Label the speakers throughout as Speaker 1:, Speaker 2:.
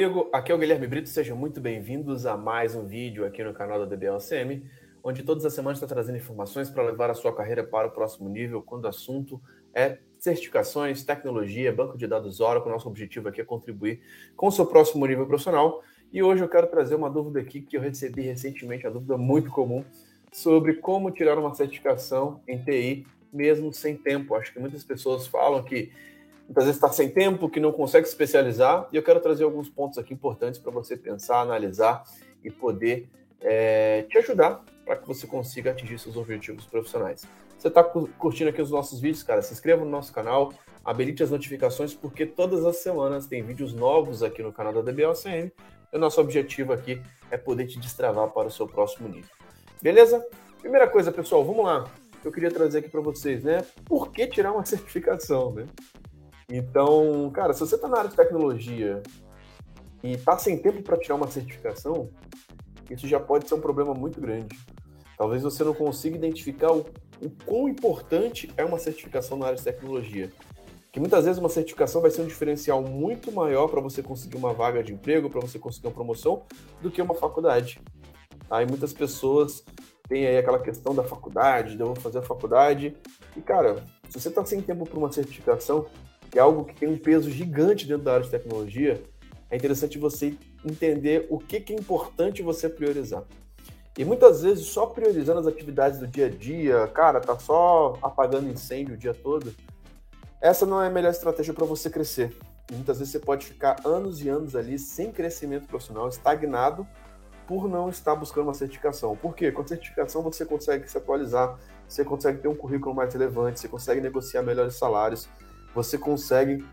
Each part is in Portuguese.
Speaker 1: amigo, aqui é o Guilherme Brito, sejam muito bem-vindos a mais um vídeo aqui no canal da DBLCM, onde todas as semanas está trazendo informações para levar a sua carreira para o próximo nível, quando o assunto é certificações, tecnologia, banco de dados Oracle. Nosso objetivo aqui é contribuir com o seu próximo nível profissional. E hoje eu quero trazer uma dúvida aqui que eu recebi recentemente, uma dúvida muito comum, sobre como tirar uma certificação em TI mesmo sem tempo. Acho que muitas pessoas falam que muitas vezes está sem tempo, que não consegue se especializar, e eu quero trazer alguns pontos aqui importantes para você pensar, analisar e poder é, te ajudar para que você consiga atingir seus objetivos profissionais. Você está curtindo aqui os nossos vídeos, cara? Se inscreva no nosso canal, habilite as notificações, porque todas as semanas tem vídeos novos aqui no canal da DBLCM. E o nosso objetivo aqui é poder te destravar para o seu próximo nível. Beleza? Primeira coisa, pessoal, vamos lá. Eu queria trazer aqui para vocês, né? Por que tirar uma certificação, né? Então, cara, se você está na área de tecnologia e está sem tempo para tirar uma certificação, isso já pode ser um problema muito grande. Talvez você não consiga identificar o, o quão importante é uma certificação na área de tecnologia. Que muitas vezes uma certificação vai ser um diferencial muito maior para você conseguir uma vaga de emprego, para você conseguir uma promoção, do que uma faculdade. Aí muitas pessoas têm aí aquela questão da faculdade, de eu vou fazer a faculdade. E, cara, se você está sem tempo para uma certificação, que é algo que tem um peso gigante dentro da área de tecnologia, é interessante você entender o que, que é importante você priorizar. E muitas vezes, só priorizando as atividades do dia a dia, cara, tá só apagando incêndio o dia todo, essa não é a melhor estratégia para você crescer. E muitas vezes você pode ficar anos e anos ali sem crescimento profissional, estagnado, por não estar buscando uma certificação. Por quê? Com a certificação você consegue se atualizar, você consegue ter um currículo mais relevante, você consegue negociar melhores salários, você consegue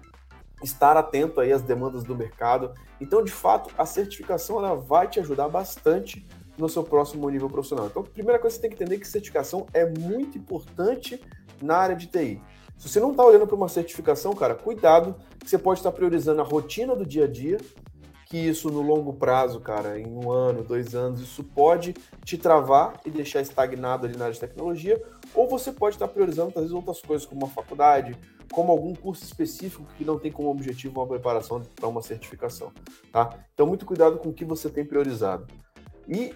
Speaker 1: estar atento aí às demandas do mercado. Então, de fato, a certificação ela vai te ajudar bastante no seu próximo nível profissional. Então, a primeira coisa que você tem que entender é que certificação é muito importante na área de TI. Se você não está olhando para uma certificação, cara, cuidado, que você pode estar priorizando a rotina do dia a dia, que isso no longo prazo, cara, em um ano, dois anos, isso pode te travar e deixar estagnado ali na área de tecnologia, ou você pode estar priorizando talvez outras coisas, como uma faculdade, como algum curso específico que não tem como objetivo uma preparação para uma certificação, tá? Então, muito cuidado com o que você tem priorizado. E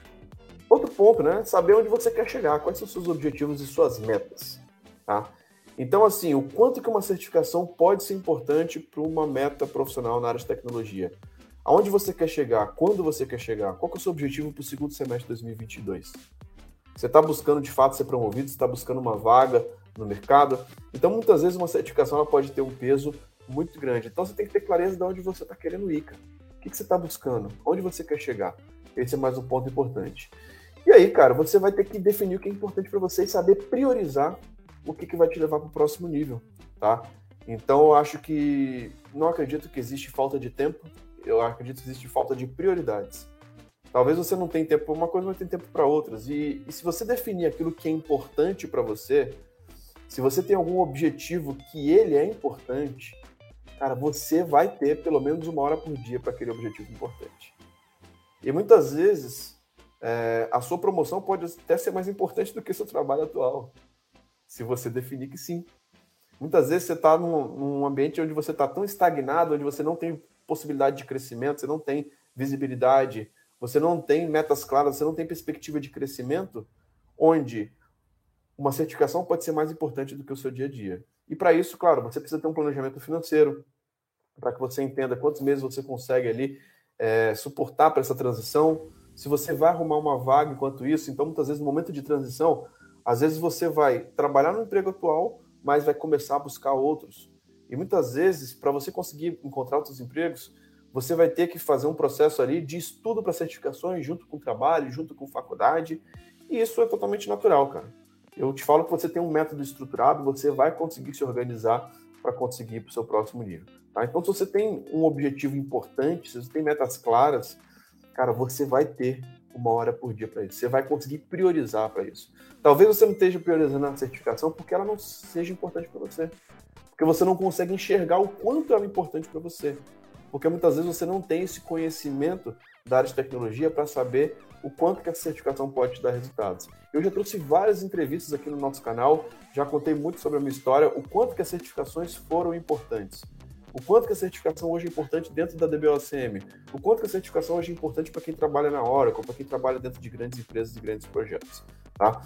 Speaker 1: outro ponto, né? Saber onde você quer chegar, quais são os seus objetivos e suas metas, tá? Então, assim, o quanto que uma certificação pode ser importante para uma meta profissional na área de tecnologia? Aonde você quer chegar? Quando você quer chegar? Qual que é o seu objetivo para o segundo semestre de 2022? Você está buscando de fato ser promovido? Você está buscando uma vaga no mercado? Então, muitas vezes, uma certificação pode ter um peso muito grande. Então, você tem que ter clareza de onde você está querendo ir, cara. O que, que você está buscando? Onde você quer chegar? Esse é mais um ponto importante. E aí, cara, você vai ter que definir o que é importante para você e saber priorizar o que, que vai te levar para o próximo nível, tá? Então, eu acho que não acredito que existe falta de tempo, eu acredito que existe falta de prioridades. Talvez você não tenha tempo para uma coisa, mas tem tempo para outras. E, e, se você definir aquilo que é importante para você, se você tem algum objetivo que ele é importante, cara, você vai ter pelo menos uma hora por dia para aquele objetivo importante. E muitas vezes é, a sua promoção pode até ser mais importante do que seu trabalho atual, se você definir que sim. Muitas vezes você está num, num ambiente onde você está tão estagnado, onde você não tem possibilidade de crescimento, você não tem visibilidade, você não tem metas claras, você não tem perspectiva de crescimento, onde uma certificação pode ser mais importante do que o seu dia a dia. E para isso, claro, você precisa ter um planejamento financeiro, para que você entenda quantos meses você consegue ali é, suportar para essa transição. Se você vai arrumar uma vaga enquanto isso, então muitas vezes no momento de transição, às vezes você vai trabalhar no emprego atual, mas vai começar a buscar outros. E muitas vezes, para você conseguir encontrar outros empregos, você vai ter que fazer um processo ali de estudo para certificações, junto com trabalho, junto com faculdade, e isso é totalmente natural, cara. Eu te falo que você tem um método estruturado, você vai conseguir se organizar para conseguir para o seu próximo nível. Tá? Então, se você tem um objetivo importante, se você tem metas claras, cara, você vai ter uma hora por dia para isso. Você vai conseguir priorizar para isso. Talvez você não esteja priorizando a certificação porque ela não seja importante para você. Porque você não consegue enxergar o quanto ela é importante para você porque muitas vezes você não tem esse conhecimento da área de tecnologia para saber o quanto que a certificação pode te dar resultados. Eu já trouxe várias entrevistas aqui no nosso canal, já contei muito sobre a minha história, o quanto que as certificações foram importantes. o quanto que a certificação hoje é importante dentro da DBOCM, o quanto que a certificação hoje é importante para quem trabalha na Oracle, para quem trabalha dentro de grandes empresas e grandes projetos, tá?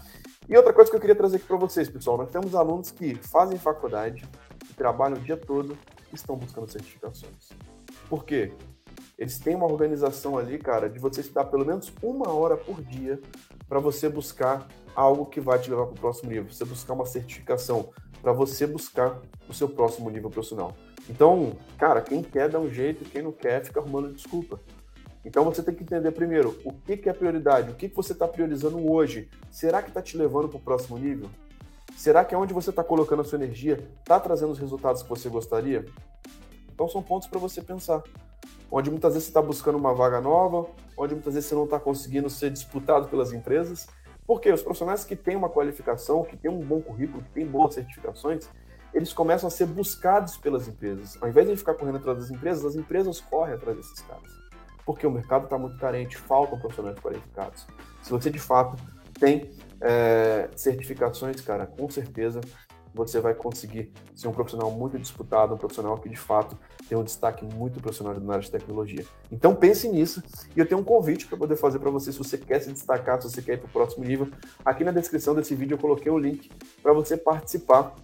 Speaker 1: E outra coisa que eu queria trazer aqui para vocês, pessoal, nós temos alunos que fazem faculdade, que trabalham o dia todo e estão buscando certificações. Por quê? Eles têm uma organização ali, cara, de você estudar pelo menos uma hora por dia para você buscar algo que vai te levar para o próximo nível, você buscar uma certificação, para você buscar o seu próximo nível profissional. Então, cara, quem quer dá um jeito, quem não quer fica arrumando desculpa. Então você tem que entender primeiro o que, que é prioridade, o que, que você está priorizando hoje. Será que está te levando para o próximo nível? Será que é onde você está colocando a sua energia está trazendo os resultados que você gostaria? Então são pontos para você pensar. Onde muitas vezes você está buscando uma vaga nova, onde muitas vezes você não está conseguindo ser disputado pelas empresas. Porque os profissionais que têm uma qualificação, que têm um bom currículo, que têm boas certificações, eles começam a ser buscados pelas empresas. Ao invés de ficar correndo atrás das empresas, as empresas correm atrás desses caras. Porque o mercado está muito carente, faltam profissionais qualificados. Se você de fato tem é, certificações, cara, com certeza você vai conseguir ser um profissional muito disputado, um profissional que de fato tem um destaque muito profissional na área de tecnologia. Então pense nisso e eu tenho um convite para poder fazer para você se você quer se destacar, se você quer ir para o próximo nível. Aqui na descrição desse vídeo eu coloquei o link para você participar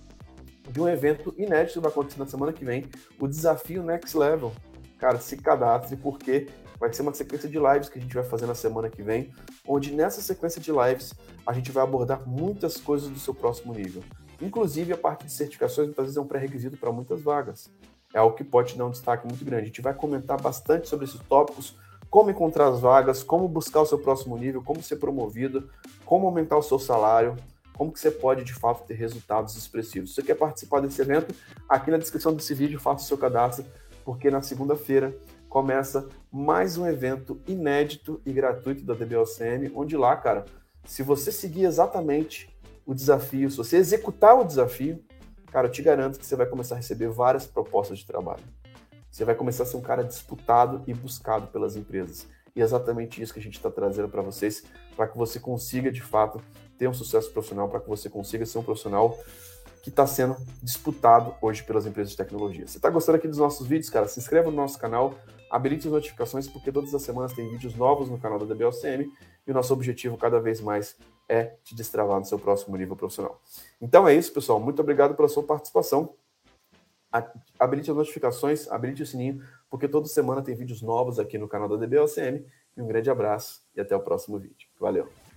Speaker 1: de um evento inédito que vai acontecer na semana que vem, o Desafio Next Level. Cara, se cadastre porque vai ser uma sequência de lives que a gente vai fazer na semana que vem, onde nessa sequência de lives a gente vai abordar muitas coisas do seu próximo nível. Inclusive a parte de certificações muitas vezes é um pré-requisito para muitas vagas. É algo que pode dar um destaque muito grande. A gente vai comentar bastante sobre esses tópicos, como encontrar as vagas, como buscar o seu próximo nível, como ser promovido, como aumentar o seu salário, como que você pode de fato ter resultados expressivos. Se você quer participar desse evento, aqui na descrição desse vídeo faça o seu cadastro, porque na segunda-feira começa mais um evento inédito e gratuito da DBOCM, onde lá, cara, se você seguir exatamente o desafio, se você executar o desafio, cara, eu te garanto que você vai começar a receber várias propostas de trabalho. Você vai começar a ser um cara disputado e buscado pelas empresas. E é exatamente isso que a gente está trazendo para vocês, para que você consiga de fato ter um sucesso profissional, para que você consiga ser um profissional que está sendo disputado hoje pelas empresas de tecnologia. Se está gostando aqui dos nossos vídeos, cara, se inscreva no nosso canal, habilite as notificações, porque todas as semanas tem vídeos novos no canal da DBLCM e o nosso objetivo cada vez mais é te destravar no seu próximo nível profissional. Então é isso, pessoal. Muito obrigado pela sua participação. Habilite as notificações, habilite o sininho, porque toda semana tem vídeos novos aqui no canal da DBLCM. E um grande abraço e até o próximo vídeo. Valeu!